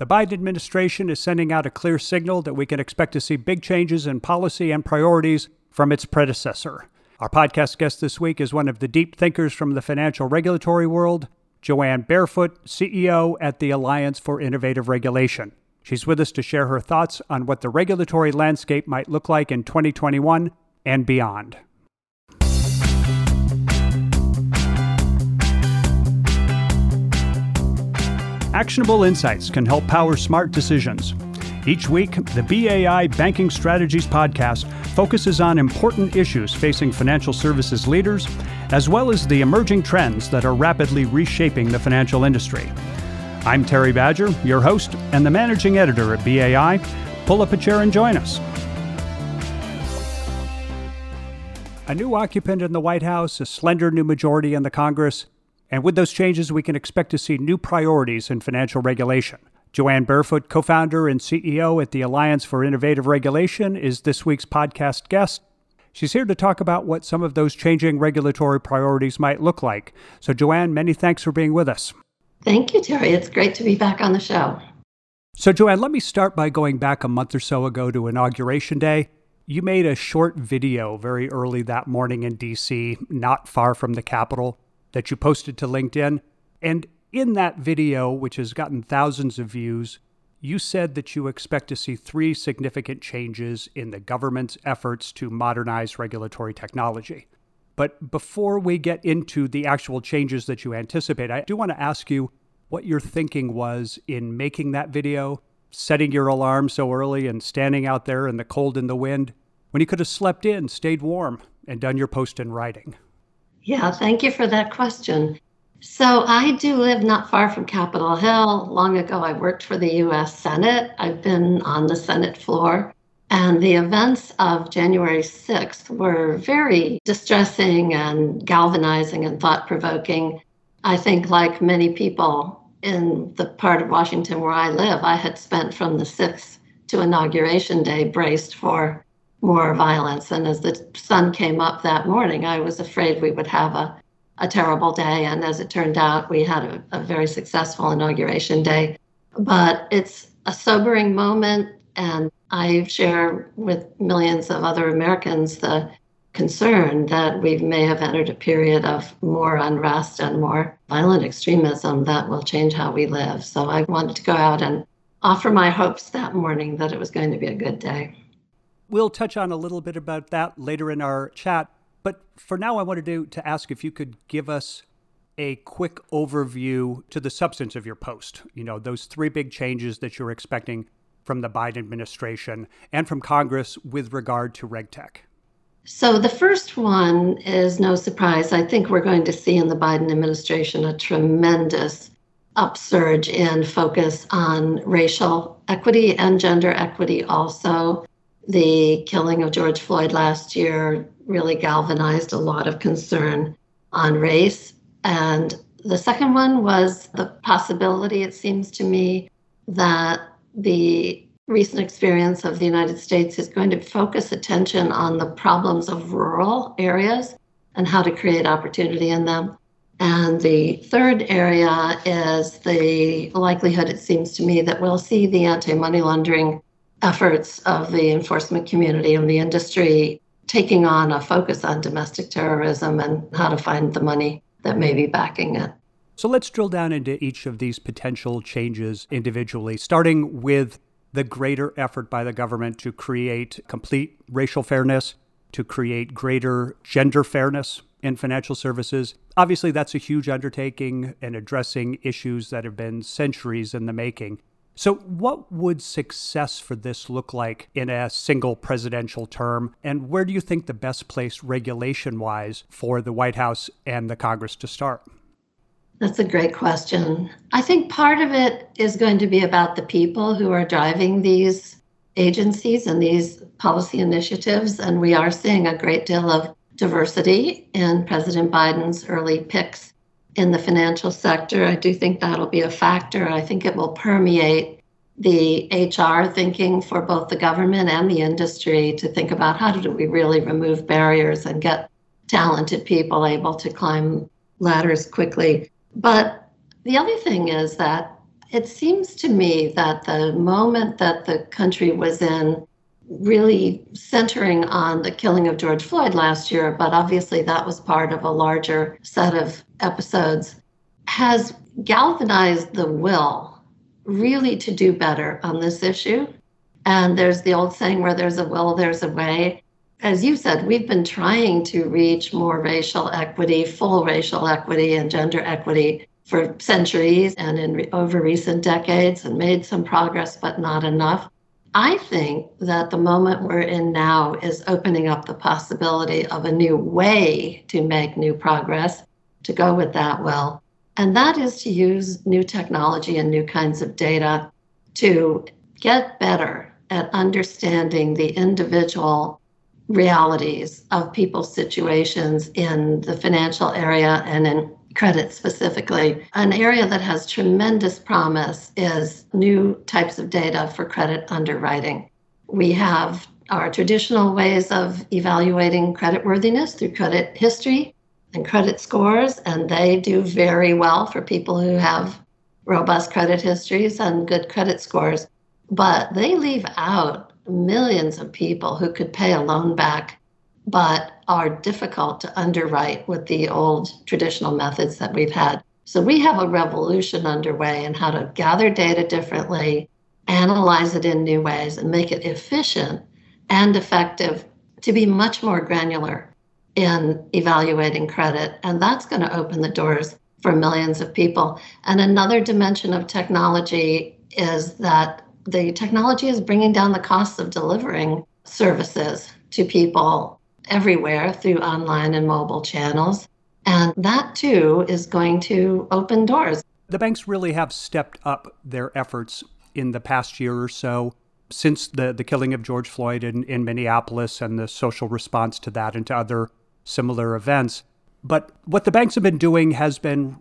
The Biden administration is sending out a clear signal that we can expect to see big changes in policy and priorities from its predecessor. Our podcast guest this week is one of the deep thinkers from the financial regulatory world, Jo Ann Barefoot, CEO at the Alliance for Innovative Regulation. She's with us to share her thoughts on what the regulatory landscape might look like in 2021 and beyond. Actionable insights can help power smart decisions. Each week, the BAI Banking Strategies podcast focuses on important issues facing financial services leaders, as well as the emerging trends that are rapidly reshaping the financial industry. I'm Terry Badger, your host and the managing editor at BAI. Pull up a chair and join us. A new occupant in the White House, a slender new majority in the Congress, and with those changes, we can expect to see new priorities in financial regulation. Jo Ann Barefoot, co founder and CEO at the Alliance for Innovative Regulation, is this week's podcast guest. She's here to talk about what some of those changing regulatory priorities might look like. So, Jo Ann, many thanks for being with us. Thank you, Terry. It's great to be back on the show. So, Jo Ann, let me start by going back a month or so ago to Inauguration Day. You made a short video very early that morning in DC, not far from the Capitol, that you posted to LinkedIn. And in that video, which has gotten thousands of views, you said that you expect to see three significant changes in the government's efforts to modernize regulatory technology. But before we get into the actual changes that you anticipate, I do want to ask you what your thinking was in making that video, setting your alarm so early and standing out there in the cold and the wind when you could have slept in, stayed warm, and done your post in writing. Yeah, thank you for that question. So, I do live not far from Capitol Hill. Long ago, I worked for the US Senate. I've been on the Senate floor. And the events of January 6th were very distressing and galvanizing and thought provoking. I think, like many people in the part of Washington where I live, I had spent from the 6th to Inauguration Day braced for more violence. And as the sun came up that morning, I was afraid we would have a, a terrible day. And as it turned out, we had a, a very successful inauguration day. But it's a sobering moment. And I share with millions of other Americans the concern that we may have entered a period of more unrest and more violent extremism that will change how we live. So I wanted to go out and offer my hopes that morning that it was going to be a good day. We'll touch on a little bit about that later in our chat. But for now, I wanted to, to ask if you could give us a quick overview to the substance of your post. You know, those three big changes that you're expecting from the Biden administration and from Congress with regard to RegTech. So, the first one is no surprise. I think we're going to see in the Biden administration a tremendous upsurge in focus on racial equity and gender equity also. The killing of George Floyd last year really galvanized a lot of concern on race. And the second one was the possibility, it seems to me, that the recent experience of the United States is going to focus attention on the problems of rural areas and how to create opportunity in them. And the third area is the likelihood, it seems to me, that we'll see the anti money laundering efforts of the enforcement community and the industry taking on a focus on domestic terrorism and how to find the money that may be backing it. So let's drill down into each of these potential changes individually, starting with the greater effort by the government to create complete racial fairness, to create greater gender fairness in financial services. Obviously, that's a huge undertaking and addressing issues that have been centuries in the making. So, what would success for this look like in a single presidential term? And where do you think the best place regulation wise for the White House and the Congress to start? That's a great question. I think part of it is going to be about the people who are driving these agencies and these policy initiatives. And we are seeing a great deal of diversity in President Biden's early picks in the financial sector. I do think that'll be a factor. I think it will permeate the HR thinking for both the government and the industry to think about how do we really remove barriers and get talented people able to climb ladders quickly. But the other thing is that it seems to me that the moment that the country was in really centering on the killing of George Floyd last year, but obviously that was part of a larger set of episodes, has galvanized the will really to do better on this issue. And there's the old saying where there's a will, there's a way. As you said, we've been trying to reach more racial equity, full racial equity, and gender equity for centuries and in over recent decades and made some progress, but not enough. I think that the moment we're in now is opening up the possibility of a new way to make new progress to go with that well. And that is to use new technology and new kinds of data to get better at understanding the individual realities of people's situations in the financial area and in credit specifically. An area that has tremendous promise is new types of data for credit underwriting. We have our traditional ways of evaluating creditworthiness through credit history and credit scores, and they do very well for people who have robust credit histories and good credit scores. But they leave out millions of people who could pay a loan back but are difficult to underwrite with the old traditional methods that we've had. So we have a revolution underway in how to gather data differently, analyze it in new ways, and make it efficient and effective to be much more granular in evaluating credit. And that's going to open the doors for millions of people. And another dimension of technology is that the technology is bringing down the costs of delivering services to people everywhere through online and mobile channels. And that too is going to open doors. The banks really have stepped up their efforts in the past year or so since the, the killing of George Floyd in, in Minneapolis and the social response to that and to other similar events. But what the banks have been doing has been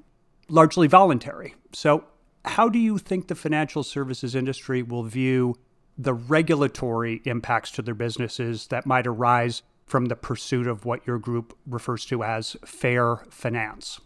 largely voluntary. So, how do you think the financial services industry will view the regulatory impacts to their businesses that might arise from the pursuit of what your group refers to as fair finance?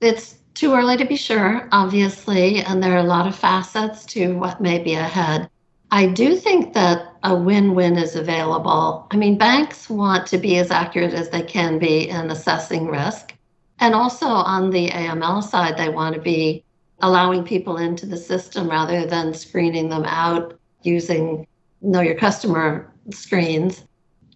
It's too early to be sure, obviously, and there are a lot of facets to what may be ahead. I do think that a win win is available. I mean, banks want to be as accurate as they can be in assessing risk. And also on the AML side, they want to be allowing people into the system rather than screening them out using know your customer screens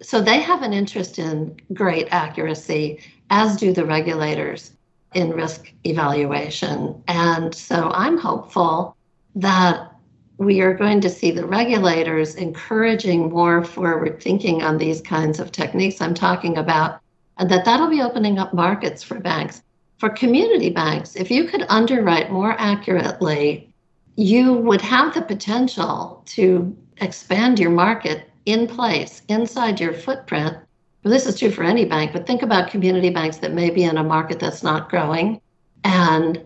so they have an interest in great accuracy, as do the regulators in risk evaluation. And so I'm hopeful that we are going to see the regulators encouraging more forward thinking on these kinds of techniques I'm talking about, and that that'll be opening up markets for banks. For community banks, if you could underwrite more accurately, you would have the potential to expand your market in place inside your footprint. Well, this is true for any bank, but think about community banks that may be in a market that's not growing. And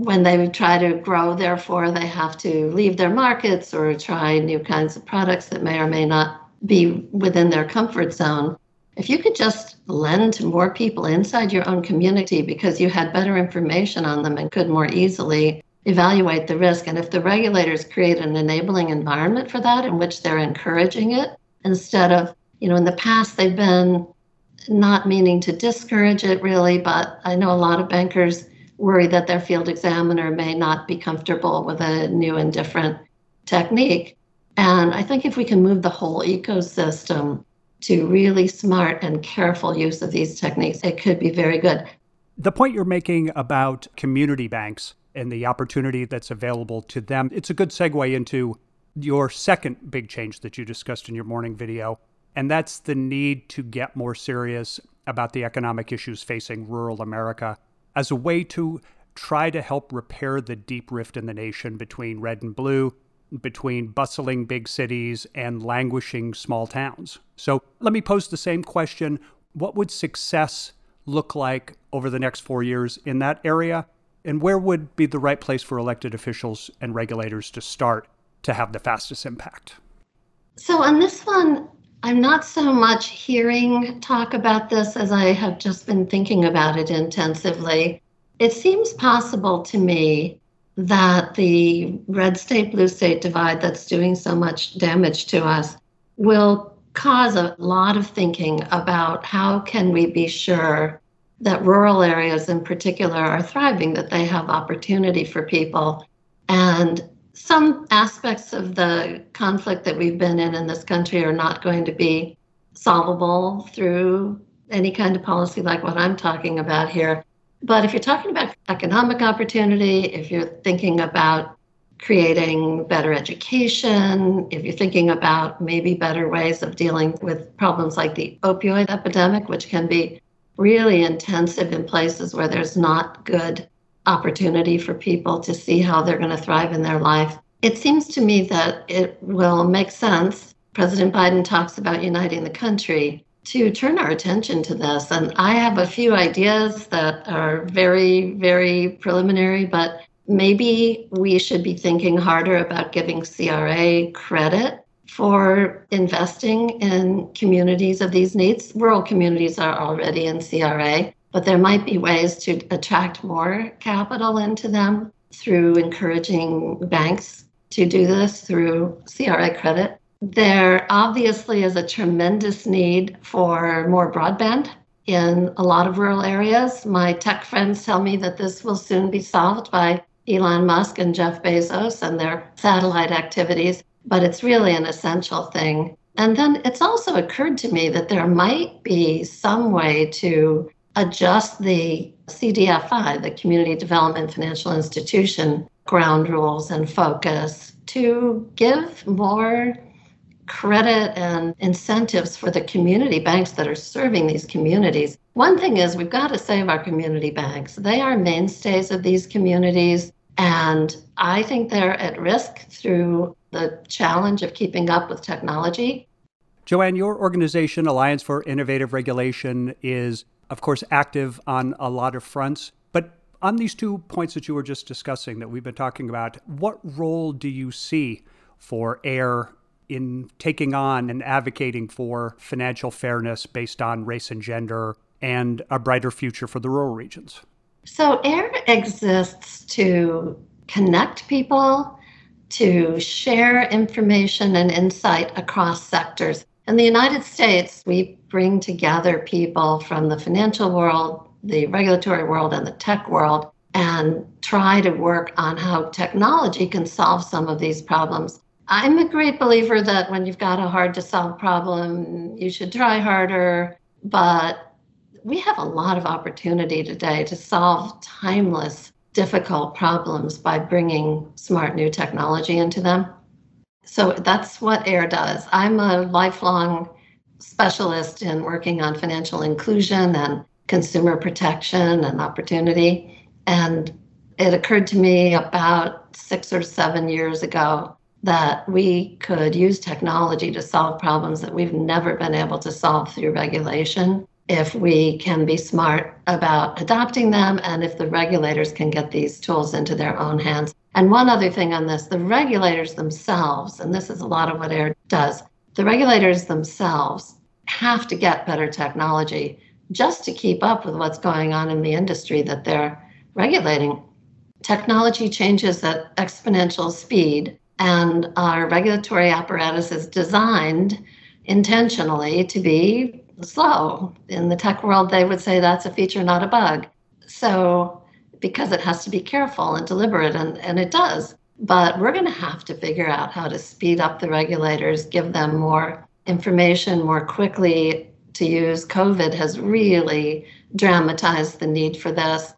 when they try to grow, therefore, they have to leave their markets or try new kinds of products that may or may not be within their comfort zone. If you could just lend to more people inside your own community because you had better information on them and could more easily evaluate the risk. And if the regulators create an enabling environment for that in which they're encouraging it instead of, you know, in the past they've been not meaning to discourage it really, but I know a lot of bankers worry that their field examiner may not be comfortable with a new and different technique. And I think if we can move the whole ecosystem to really smart and careful use of these techniques, it could be very good. The point you're making about community banks and the opportunity that's available to them. It's a good segue into your second big change that you discussed in your morning video, and that's the need to get more serious about the economic issues facing rural America as a way to try to help repair the deep rift in the nation between red and blue, between bustling big cities and languishing small towns. So let me pose the same question What would success look like over the next four years in that area? And where would be the right place for elected officials and regulators to start to have the fastest impact? So, on this one, I'm not so much hearing talk about this as I have just been thinking about it intensively. It seems possible to me that the red state, blue state divide that's doing so much damage to us will cause a lot of thinking about how can we be sure that rural areas in particular are thriving, that they have opportunity for people. And some aspects of the conflict that we've been in in this country are not going to be solvable through any kind of policy like what I'm talking about here. But if you're talking about economic opportunity, if you're thinking about creating better education, if you're thinking about maybe better ways of dealing with problems like the opioid epidemic, which can be really intensive in places where there's not good opportunity for people to see how they're going to thrive in their life. It seems to me that it will make sense. President Biden talks about uniting the country to turn our attention to this. And I have a few ideas that are very, very preliminary, but maybe we should be thinking harder about giving CRA credit for investing in communities of these needs. Rural communities are already in CRA, but there might be ways to attract more capital into them through encouraging banks to do this through CRA credit. There obviously is a tremendous need for more broadband in a lot of rural areas. My tech friends tell me that this will soon be solved by Elon Musk and Jeff Bezos and their satellite activities, but it's really an essential thing. And then it's also occurred to me that there might be some way to adjust the CDFI, the Community Development Financial Institution, ground rules and focus to give more credit and incentives for the community banks that are serving these communities. One thing is, we've got to save our community banks. They are mainstays of these communities, and I think they're at risk through the challenge of keeping up with technology. Jo Ann, your organization, Alliance for Innovative Regulation, is, of course, active on a lot of fronts. But on these two points that you were just discussing that we've been talking about, what role do you see for AIR in taking on and advocating for financial fairness based on race and gender and a brighter future for the rural regions? So, AIR exists to connect people, to share information and insight across sectors. In the United States, we bring together people from the financial world, the regulatory world, and the tech world and try to work on how technology can solve some of these problems. I'm a great believer that when you've got a hard to solve problem, you should try harder. But we have a lot of opportunity today to solve timeless, difficult problems by bringing smart new technology into them. So that's what AIR does. I'm a lifelong specialist in working on financial inclusion and consumer protection and opportunity. And it occurred to me about six or seven years ago that we could use technology to solve problems that we've never been able to solve through regulation if we can be smart about adopting them and if the regulators can get these tools into their own hands. And one other thing on this the regulators themselves, and this is a lot of what AIR does, the regulators themselves have to get better technology just to keep up with what's going on in the industry that they're regulating. Technology changes at exponential speed and our regulatory apparatus is designed intentionally to be slow. In the tech world, they would say that's a feature, not a bug. So, because it has to be careful and deliberate, and, and it does. But we're going to have to figure out how to speed up the regulators, give them more information more quickly to use. COVID has really dramatized the need for this.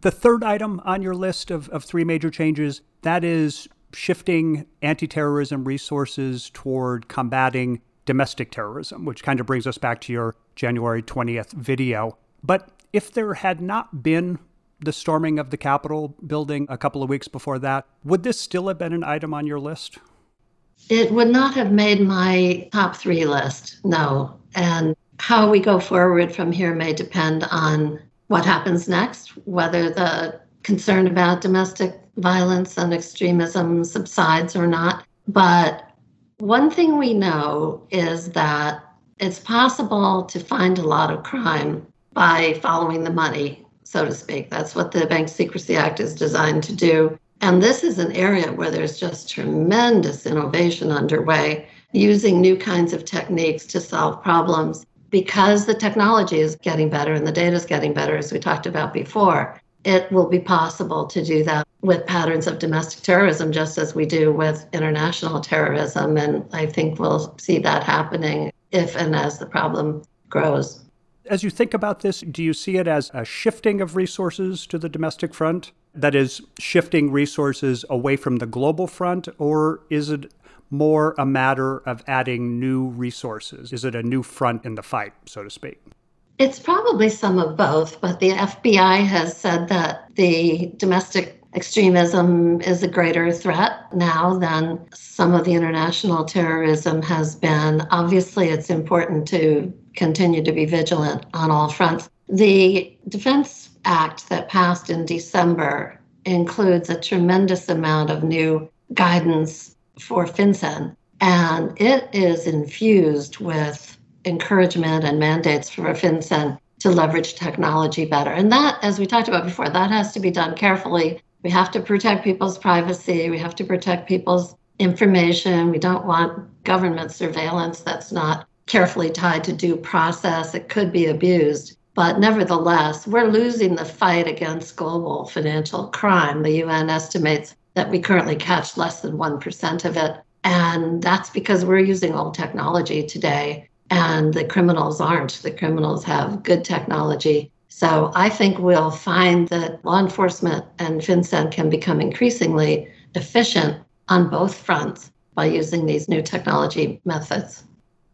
The third item on your list of, of three major changes that is shifting anti terrorism resources toward combating domestic terrorism, which kind of brings us back to your January 20th video. But if there had not been the storming of the Capitol building a couple of weeks before that, would this still have been an item on your list? It would not have made my top three list, no. And how we go forward from here may depend on what happens next, whether the concern about domestic violence and extremism subsides or not. But one thing we know is that it's possible to find a lot of crime by following the money, so to speak. That's what the Bank Secrecy Act is designed to do. And this is an area where there's just tremendous innovation underway using new kinds of techniques to solve problems because the technology is getting better and the data is getting better, as we talked about before. It will be possible to do that with patterns of domestic terrorism, just as we do with international terrorism. And I think we'll see that happening if and as the problem grows. As you think about this, do you see it as a shifting of resources to the domestic front? That is, shifting resources away from the global front, or is it more a matter of adding new resources? Is it a new front in the fight, so to speak? It's probably some of both, but the FBI has said that the domestic extremism is a greater threat now than some of the international terrorism has been. Obviously, it's important to continue to be vigilant on all fronts. The Defense Act that passed in December includes a tremendous amount of new guidance for FinCEN, and it is infused with encouragement and mandates for FinCEN to leverage technology better. And that, as we talked about before, that has to be done carefully. We have to protect people's privacy. We have to protect people's information. We don't want government surveillance that's not carefully tied to due process. It could be abused. But nevertheless, we're losing the fight against global financial crime. The UN estimates that we currently catch less than 1% of it. And that's because we're using old technology today and the criminals aren't. The criminals have good technology. So I think we'll find that law enforcement and FinCEN can become increasingly efficient on both fronts by using these new technology methods.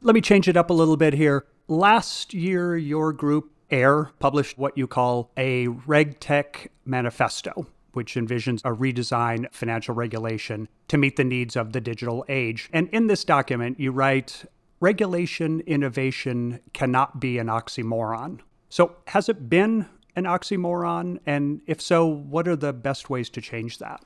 Let me change it up a little bit here. Last year, your group, AIR, published what you call a RegTech manifesto, which envisions a redesign financial regulation to meet the needs of the digital age. And in this document, you write regulation innovation cannot be an oxymoron. So, has it been an oxymoron? And if so, what are the best ways to change that?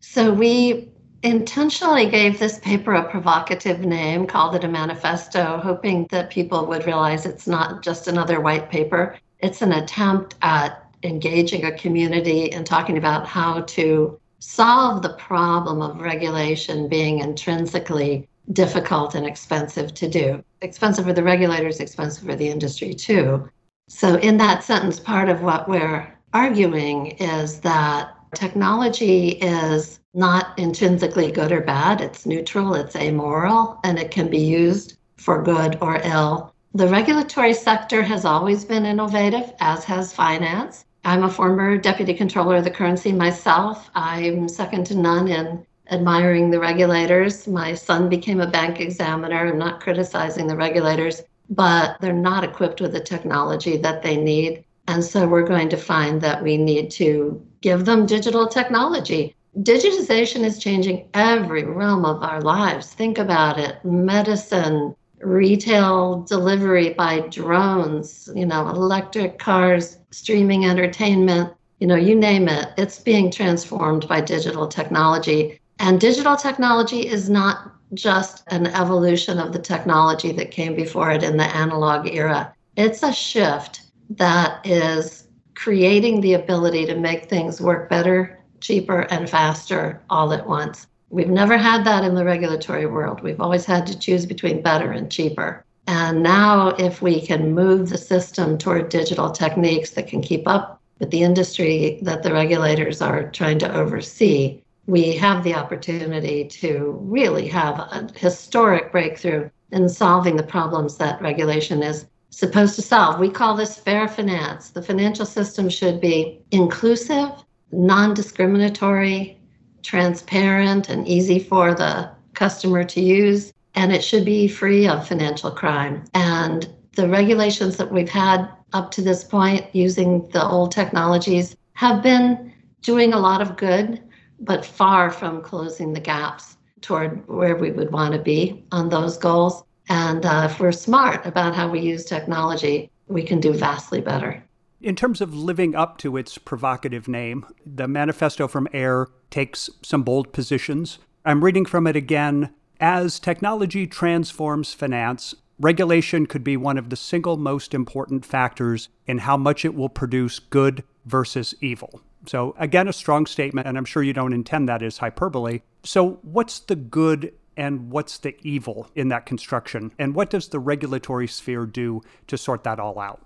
So, we intentionally gave this paper a provocative name, called it a manifesto, hoping that people would realize it's not just another white paper. It's an attempt at engaging a community and talking about how to solve the problem of regulation being intrinsically difficult and expensive to do. Expensive for the regulators, expensive for the industry too. So, in that sentence, part of what we're arguing is that technology is not intrinsically good or bad, it's neutral, it's amoral, and it can be used for good or ill. The regulatory sector has always been innovative, as has finance. I'm a former deputy comptroller of the currency myself. I'm second to none in admiring the regulators. My son became a bank examiner. I'm not criticizing the regulators, but they're not equipped with the technology that they need. And so we're going to find that we need to give them digital technology. Digitization is changing every realm of our lives. Think about it medicine, retail delivery by drones, you know, electric cars, streaming entertainment, you know, you name it. It's being transformed by digital technology. And digital technology is not just an evolution of the technology that came before it in the analog era. It's a shift that is creating the ability to make things work better, cheaper, and faster all at once. We've never had that in the regulatory world. We've always had to choose between better and cheaper. And now, if we can move the system toward digital techniques that can keep up with the industry that the regulators are trying to oversee, we have the opportunity to really have a historic breakthrough in solving the problems that regulation is supposed to solve. We call this fair finance. The financial system should be inclusive, non discriminatory, transparent, and easy for the customer to use, and it should be free of financial crime. And the regulations that we've had up to this point using the old technologies have been doing a lot of good but far from closing the gaps toward where we would want to be on those goals. And uh, if we're smart about how we use technology, we can do vastly better. In terms of living up to its provocative name, the manifesto from AIR takes some bold positions. I'm reading from it again. As technology transforms finance, regulation could be one of the single most important factors in how much it will produce good versus evil. So, again, a strong statement, and I'm sure you don't intend that as hyperbole. So, what's the good and what's the evil in that construction? And what does the regulatory sphere do to sort that all out?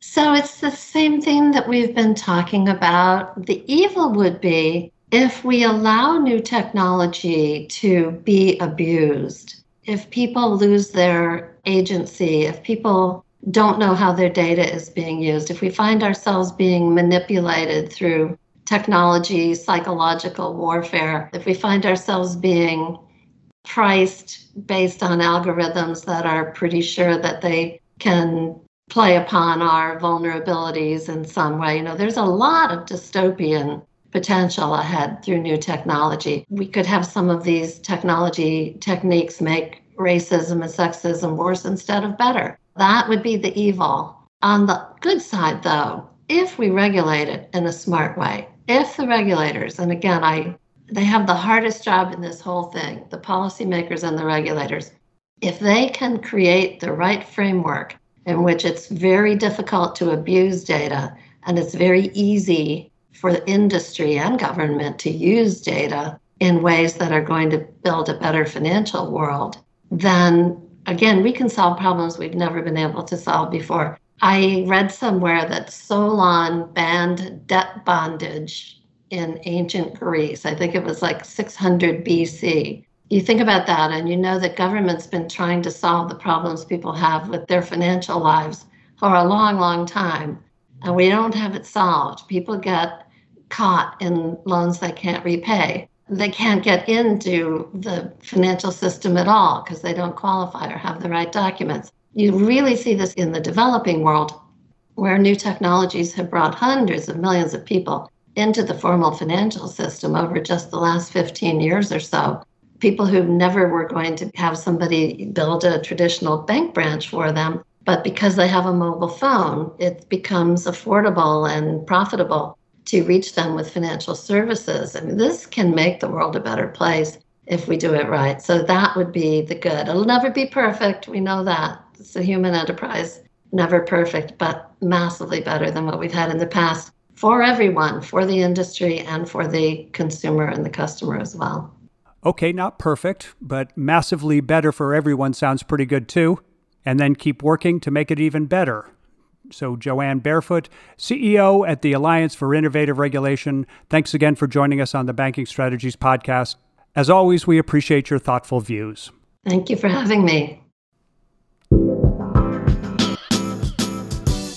So, it's the same thing that we've been talking about. The evil would be if we allow new technology to be abused, if people lose their agency, if people don't know how their data is being used, if we find ourselves being manipulated through technology, psychological warfare, if we find ourselves being priced based on algorithms that are pretty sure that they can play upon our vulnerabilities in some way. You know, there's a lot of dystopian potential ahead through new technology. We could have some of these technology techniques make racism and sexism worse instead of better. That would be the evil. On the good side, though, if we regulate it in a smart way, if the regulators, and again, I they have the hardest job in this whole thing, the policymakers and the regulators, if they can create the right framework in which it's very difficult to abuse data and it's very easy for the industry and government to use data in ways that are going to build a better financial world, then again, we can solve problems we've never been able to solve before. I read somewhere that Solon banned debt bondage in ancient Greece. I think it was like 600 BC. You think about that, and you know that government's been trying to solve the problems people have with their financial lives for a long, long time, and we don't have it solved. People get caught in loans they can't repay. They can't get into the financial system at all because they don't qualify or have the right documents. You really see this in the developing world where new technologies have brought hundreds of millions of people into the formal financial system over just the last 15 years or so. People who never were going to have somebody build a traditional bank branch for them, but because they have a mobile phone, it becomes affordable and profitable to reach them with financial services. I mean, this can make the world a better place if we do it right. So that would be the good. It'll never be perfect. We know that. It's a human enterprise, never perfect, but massively better than what we've had in the past for everyone, for the industry and for the consumer and the customer as well. Okay, not perfect, but massively better for everyone sounds pretty good too. And then keep working to make it even better. So, Jo Ann Barefoot, CEO at the Alliance for Innovative Regulation, thanks again for joining us on the Banking Strategies podcast. As always, we appreciate your thoughtful views. Thank you for having me.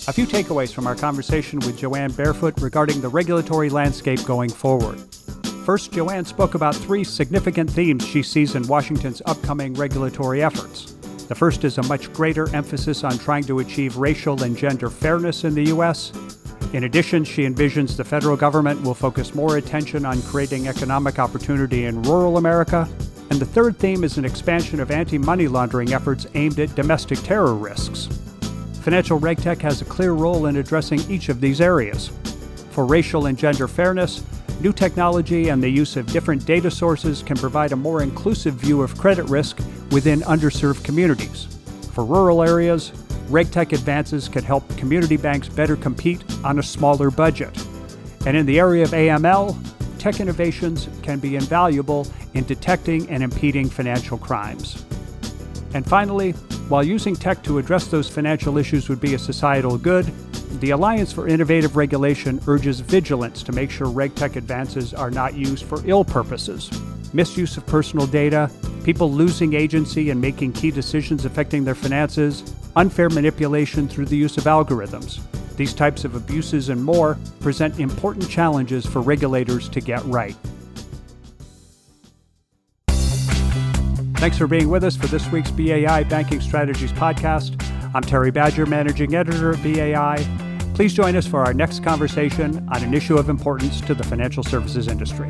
A few takeaways from our conversation with Jo Ann Barefoot regarding the regulatory landscape going forward. First, Jo Ann spoke about three significant themes she sees in Washington's upcoming regulatory efforts. The first is a much greater emphasis on trying to achieve racial and gender fairness in the U.S. In addition, she envisions the federal government will focus more attention on creating economic opportunity in rural America. And the third theme is an expansion of anti money laundering efforts aimed at domestic terror risks. Financial RegTech has a clear role in addressing each of these areas. For racial and gender fairness, new technology and the use of different data sources can provide a more inclusive view of credit risk within underserved communities. For rural areas, RegTech advances can help community banks better compete on a smaller budget. And in the area of AML, tech innovations can be invaluable in detecting and impeding financial crimes. And finally, while using tech to address those financial issues would be a societal good, the Alliance for Innovative Regulation urges vigilance to make sure RegTech advances are not used for ill purposes. Misuse of personal data, people losing agency and making key decisions affecting their finances, unfair manipulation through the use of algorithms. These types of abuses and more present important challenges for regulators to get right. Thanks for being with us for this week's BAI Banking Strategies podcast. I'm Terry Badger, Managing Editor at BAI. Please join us for our next conversation on an issue of importance to the financial services industry.